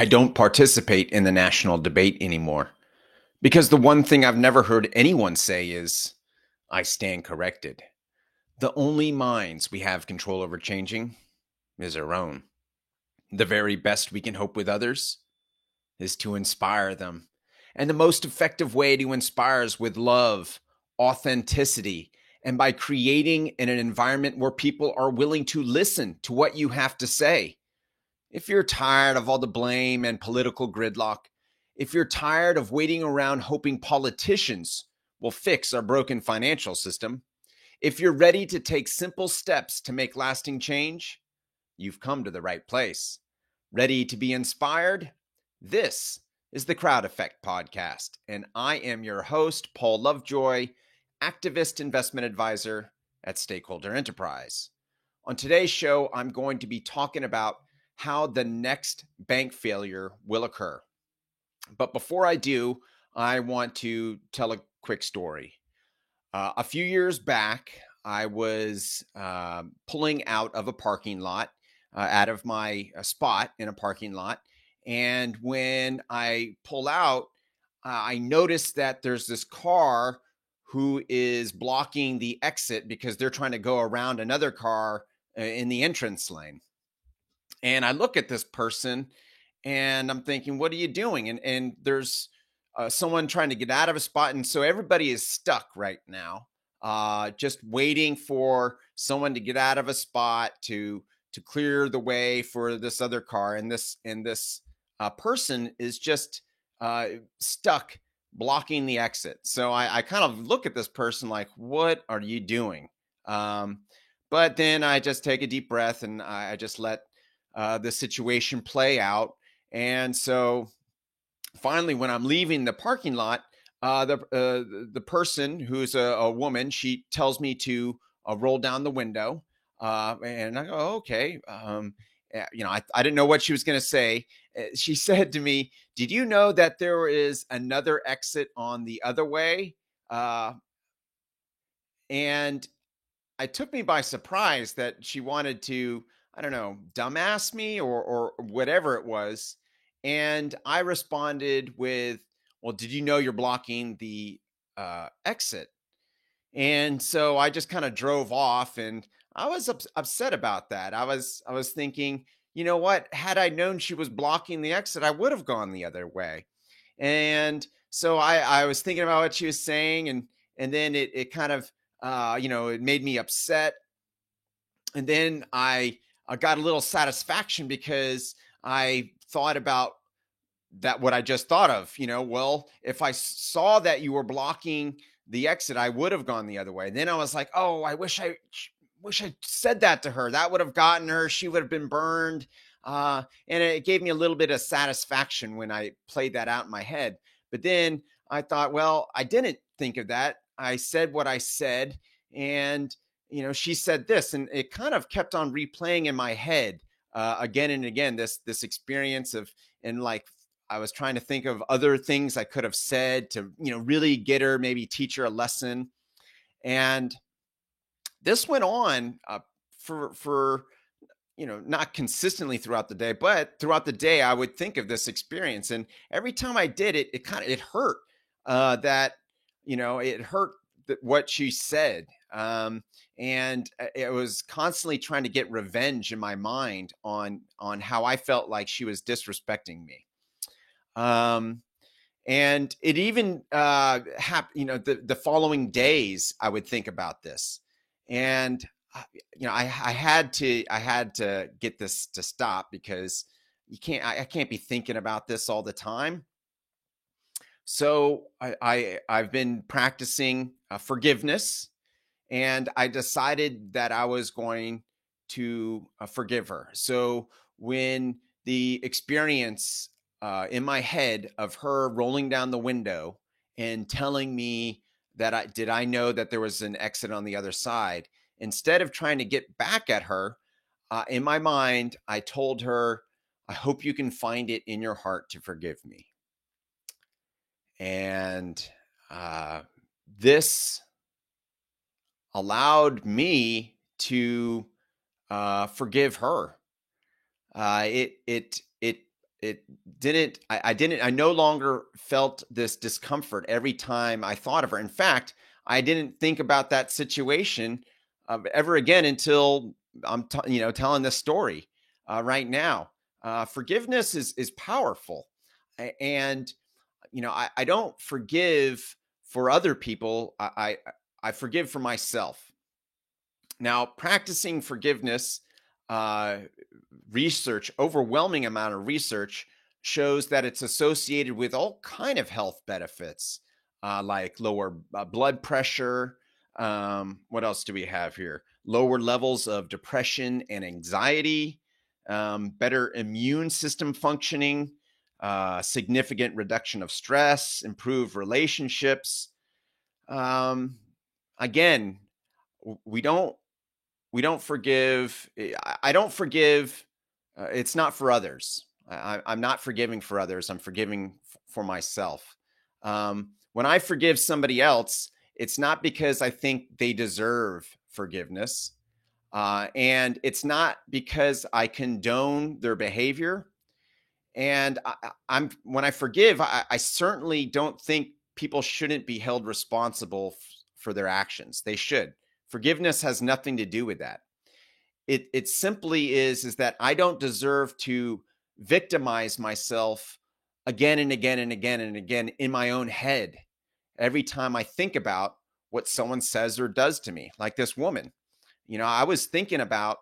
I don't participate in the national debate anymore because the one thing I've never heard anyone say is, I stand corrected. The only minds we have control over changing is our own. The very best we can hope with others is to inspire them. And the most effective way to inspire is with love, authenticity, and by creating in an environment where people are willing to listen to what you have to say. If you're tired of all the blame and political gridlock, if you're tired of waiting around hoping politicians will fix our broken financial system, if you're ready to take simple steps to make lasting change, you've come to the right place. Ready to be inspired? This is the Crowd Effect Podcast, and I am your host, Paul Lovejoy, activist investment advisor at Stakeholder Enterprise. On today's show, I'm going to be talking about how the next bank failure will occur. But before I do, I want to tell a quick story. Uh, a few years back, I was uh, pulling out of a parking lot, uh, out of my uh, spot in a parking lot. And when I pull out, I noticed that there's this car who is blocking the exit because they're trying to go around another car uh, in the entrance lane. And I look at this person and I'm thinking, what are you doing? And and there's uh, someone trying to get out of a spot, and so everybody is stuck right now, uh, just waiting for someone to get out of a spot to to clear the way for this other car, and this and this uh, person is just uh, stuck blocking the exit. So I, I, kind of look at this person like, what are you doing? Um, but then I just take a deep breath and I, I just let uh, the situation play out. And so finally, when I'm leaving the parking lot, uh, the uh, the person who's a, a, woman, she tells me to uh, roll down the window, uh, and I go, okay. Um, eh, you know, I, I didn't know what she was going to say. Eh, she said to me, "Did you know that there is another exit on the other way?" And it took me by surprise that she wanted to, I don't know, dumbass me or or whatever it was. And I responded with, Well, did you know you're blocking the uh, exit? And so I just kind of drove off and I was ups- upset about that. I was I was thinking, you know what? Had I known she was blocking the exit, I would have gone the other way. And so I, I was thinking about what she was saying, and and then it it kind of uh, you know it made me upset. And then I I got a little satisfaction because I thought about that what I just thought of. You know, well, if I saw that you were blocking the exit, I would have gone the other way. And then I was like, oh, I wish I wish I said that to her. That would have gotten her. She would have been burned. Uh, and it gave me a little bit of satisfaction when I played that out in my head. But then I thought, well, I didn't think of that. I said what I said, and you know, she said this, and it kind of kept on replaying in my head uh, again and again this this experience of and like I was trying to think of other things I could have said to you know really get her maybe teach her a lesson and this went on uh, for for you know not consistently throughout the day but throughout the day I would think of this experience and every time I did it it kind of it hurt uh, that you know it hurt what she said um, and uh, it was constantly trying to get revenge in my mind on on how I felt like she was disrespecting me. Um, and it even uh, you know the the following days I would think about this, and uh, you know I I had to I had to get this to stop because you can't I, I can't be thinking about this all the time. So I, I I've been practicing uh, forgiveness and I decided that I was going to uh, forgive her. So when the experience uh, in my head of her rolling down the window and telling me that I did I know that there was an exit on the other side, instead of trying to get back at her, uh, in my mind, I told her, I hope you can find it in your heart to forgive me. And uh, this allowed me to uh, forgive her. Uh, it it it it didn't I, I, didn't i no longer felt this discomfort every time i thought of her. In fact i didn't think about that situation uh, ever again until i'm t- you know telling this story uh, right now. Uh, forgiveness is is powerful and you know I, I don't forgive for other people. I, I i forgive for myself now practicing forgiveness uh, research, overwhelming amount of research shows that it's associated with all kind of health benefits, uh, like lower uh, blood pressure. Um, what else do we have here? Lower levels of depression and anxiety, um, better immune system functioning, uh, significant reduction of stress, improved relationships. Um, again, we don't we don't forgive. Eh, I don't forgive. Uh, it's not for others. I, am not forgiving for others. I'm forgiving for myself. Um, when I forgive somebody else, it's not because I think they deserve forgiveness. Uh, and it's not because I condone their behavior. And I, am when I forgive, I, I, certainly don't think people shouldn't be held responsible for their actions. They should. Forgiveness has nothing to do with that. It it simply is is that I don't deserve to victimize myself again and again and again and again in my own head every time I think about what someone says or does to me, like this woman. You know, I was thinking about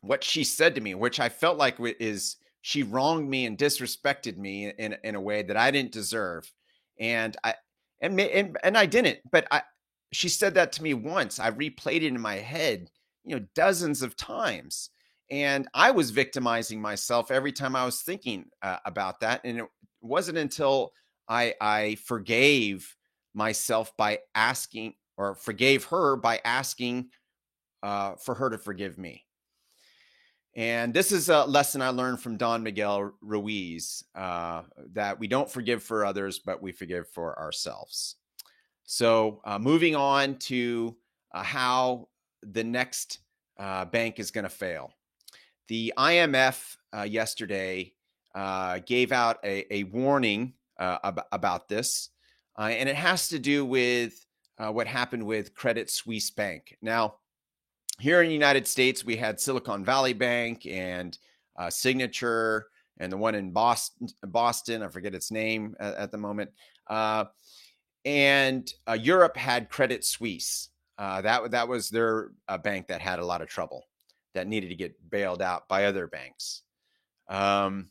what she said to me, which I felt like is she wronged me and disrespected me in in a way that I didn't deserve, and I and and, and I didn't. But I she said that to me once. I replayed it in my head, you know, dozens of times. And I was victimizing myself every time I was thinking uh, about that. And it wasn't until I, I forgave myself by asking, or forgave her by asking uh, for her to forgive me. And this is a lesson I learned from Don Miguel Ruiz uh, that we don't forgive for others, but we forgive for ourselves. So, uh, moving on to uh, how the next uh, bank is going to fail. The IMF uh, yesterday uh, gave out a, a warning uh, ab- about this, and it has to do with what happened with Credit Suisse Bank. Now, here in the United States, we had Silicon Valley Bank and Signature, and the one in Boston. Boston, I forget its name at, at the moment and uh, Europe had Credit Suisse. Uh, that that was their uh, bank that had a lot of trouble, that needed to get bailed out by other banks. Um,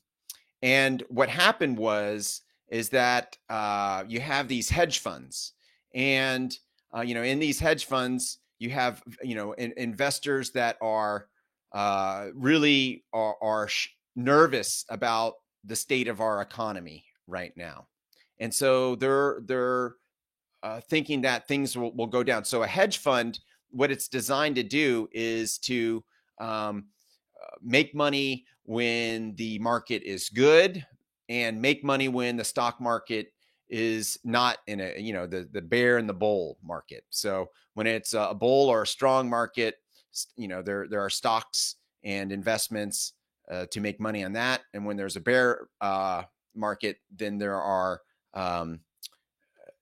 and what happened was is that uh, you have these hedge funds, and uh, you know in these hedge funds you have you know in, investors that are uh, really are, are sh- nervous about the state of our economy right now, and so they're they're uh, thinking that things will, will go down. So a hedge fund, what it's designed to do is to um, uh, make money when the market is good and make money when the stock market is not in a you know the the bear and the bull market. So when it's a bull or a strong market, you know there there are stocks and investments uh, to make money on that, and when there's a bear uh, market, then there are um,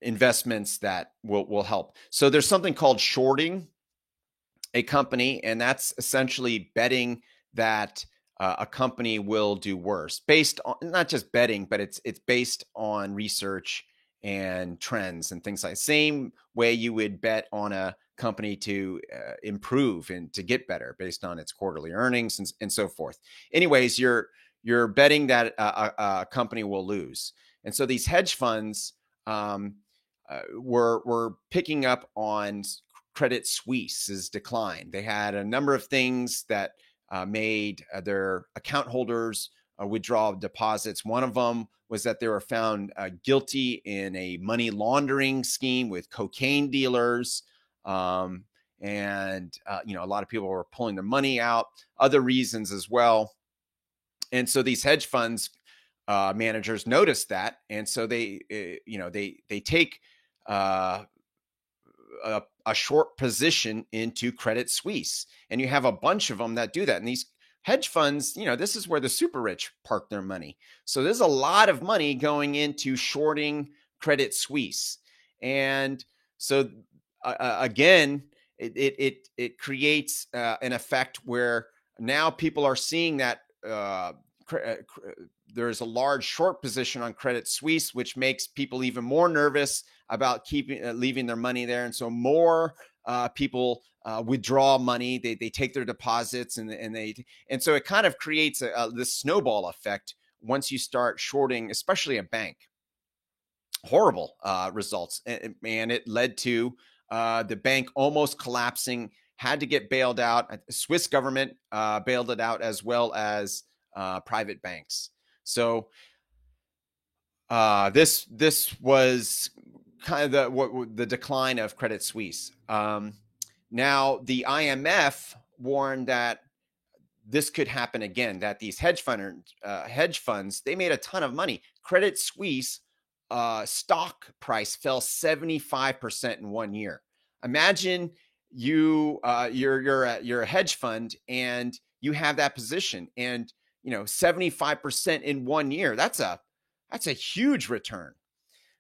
investments that will will help. So there's something called shorting a company, and that's essentially betting that uh, a company will do worse based on not just betting, but it's it's based on research and trends and things like same way you would bet on a company to uh, improve and to get better based on its quarterly earnings and, and so forth. Anyways you're you're betting that a, a, company will lose. And so these hedge funds um, uh, were were picking up on Credit Suisse's decline. They had a number of things that uh, made uh, their account holders uh, withdraw deposits. One of them was that they were found uh, guilty in a money laundering scheme with cocaine dealers. Um, and you know a lot of people were pulling their money out other reasons as well and so these hedge funds uh, managers noticed that and so they uh, you know they they take uh, a, a, short position into Credit Suisse. And you have a bunch of them that do that. And these hedge funds, you know, this is where the super rich park their money. So there's a lot of money going into shorting Credit Suisse. And so uh, again, it, it, it, it creates uh, an effect where now people are seeing that uh, uh there's a large short position on Credit Suisse, which makes people even more nervous about keeping uh, leaving their money there, and so more uh, people uh, withdraw money. They they take their deposits, and and they and so it kind of creates a, a, this snowball effect once you start shorting, especially a bank. Horrible uh, results, and, and, it led to uh, the bank almost collapsing. Had to get bailed out. Swiss government uh, bailed it out as well as private banks. So uh, this this was kind of the what, the decline of Credit Suisse. Um, now the IMF warned that this could happen again. That these hedge fund uh, hedge funds they made a ton of money. Credit Suisse uh, stock price fell seventy five percent in one year. Imagine you uh, you're you're a, you're a hedge fund and you have that position and you know 75% in one year that's a that's a huge return.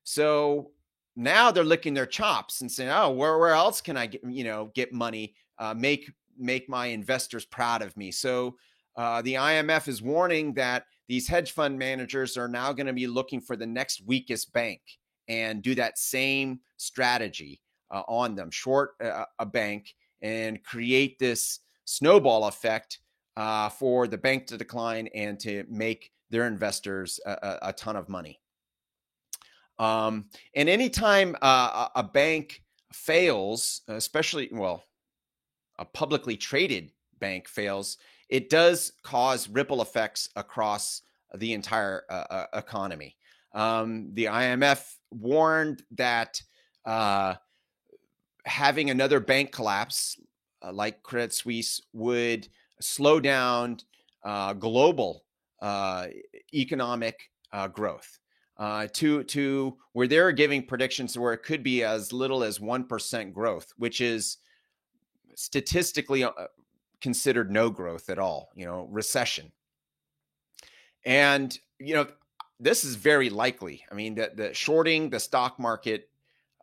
So now they're licking their chops and saying oh where, where else can i get you know get money uh, make make my investors proud of me? So uh, the imf is warning that these hedge fund managers are now going to be looking for the next weakest bank and do that same strategy uh, on them short uh, a bank and create this snowball effect uh, for the bank to decline and to make their investors a, a ton of money. Um, and anytime uh, a bank fails, especially, well, a publicly traded bank fails, it does cause ripple effects across the entire uh, uh economy. Um, the IMF warned that uh, having another bank collapse, uh, like Credit Suisse, would slow down uh, global uh, economic uh, growth uh, to to where they're giving predictions where it could be as little as one percent growth, which is statistically uh, considered no growth at all. You know, recession, and you know this is very likely. I mean, the, the shorting the stock market.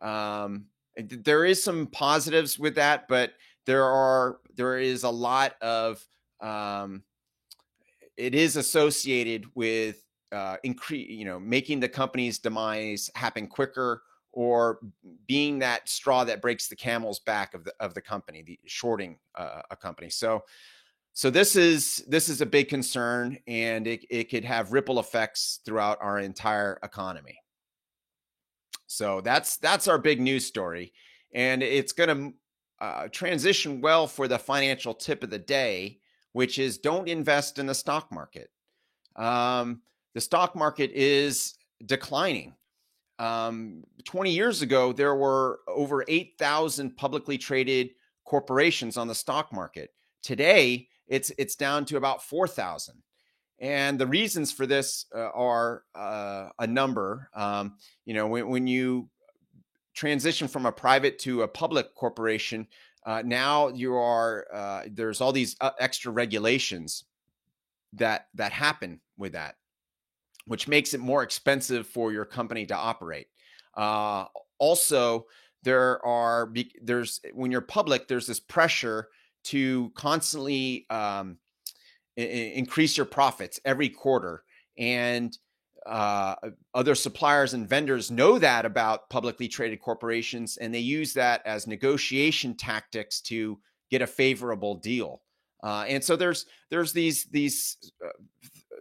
Um, there is some positives with that, but there are there is a lot of um, it is associated with uh, increase you know making the company's demise happen quicker or being that straw that breaks the camel's back of the of the company the shorting uh, a company. So so this is this is a big concern and it, it could have ripple effects throughout our entire economy. So that's that's our big news story and it's going to uh, transition well for the financial tip of the day, which is don't invest in the stock market. Um, the stock market is declining. Um, 20 years ago, there were over 8,000 publicly traded corporations on the stock market. Today, it's it's down to about 4,000. And the reasons for this uh, are uh, a number. Um, you know, when, when you transition from a private to a public corporation, uh, now you are uh, there's all these uh, extra regulations that that happen with that, which makes it more expensive for your company to operate. Uh, also, there are there's when you're public, there's this pressure to constantly um, I- increase your profits every quarter, and uh, other suppliers and vendors know that about publicly traded corporations, and they use that as negotiation tactics to get a favorable deal. Uh, and so there's there's these these uh,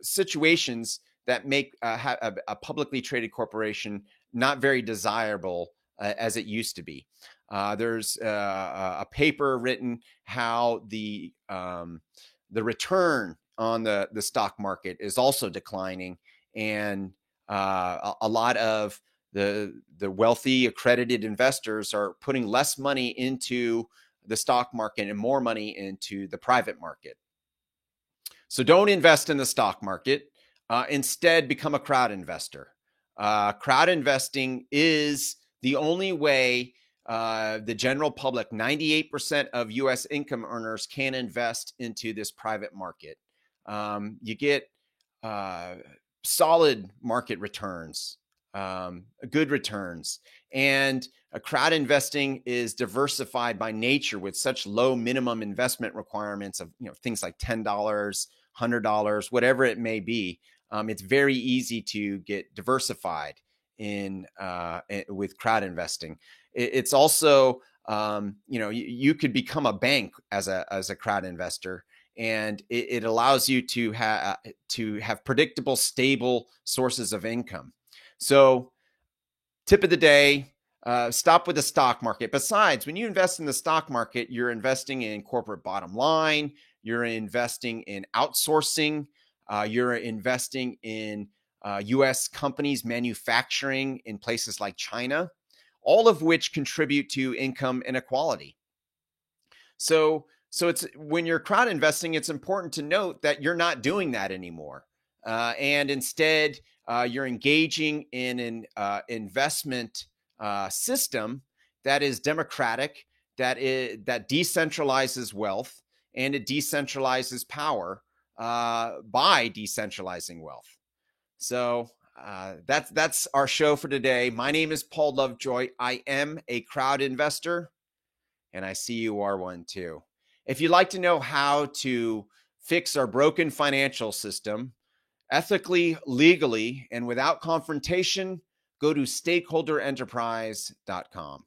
situations that make a, a, publicly traded corporation not very desirable uh, as it used to be. Uh, there's uh, a paper written how the um, the return on the the stock market is also declining and uh, a, a lot of the the wealthy accredited investors are putting less money into the stock market and more money into the private market. So don't invest in the stock market. Uh, instead, become a crowd investor. Uh, crowd investing is the only way uh, the general public, 98% of US income earners, can invest into this private market. Um, you get uh, solid market returns, um, good returns, and a crowd investing is diversified by nature with such low minimum investment requirements of you know things like ten dollars, hundred dollars, whatever it may be. Um, it's very easy to get diversified in uh, with crowd investing. It's also um, you know you, you, could become a bank as a as a crowd investor, and it, it allows you to have to have predictable, stable sources of income. So, tip of the day: uh, stop with the stock market. Besides, when you invest in the stock market, you're investing in corporate bottom line. You're investing in outsourcing. Uh, you're investing in uh, US companies manufacturing in places like China, all of which contribute to income inequality. So, so it's when you're crowd investing, it's important to note that you're not doing that anymore. Uh, and instead, uh, you're engaging in an uh, investment uh, system that is democratic, that is that decentralizes wealth, and it decentralizes power uh, by decentralizing wealth. So uh, that's that's our show for today. My name is Paul Lovejoy. I am a crowd investor, and I see you are one too. If you'd like to know how to fix our broken financial system ethically, legally, and without confrontation, go to stakeholderenterprise.com.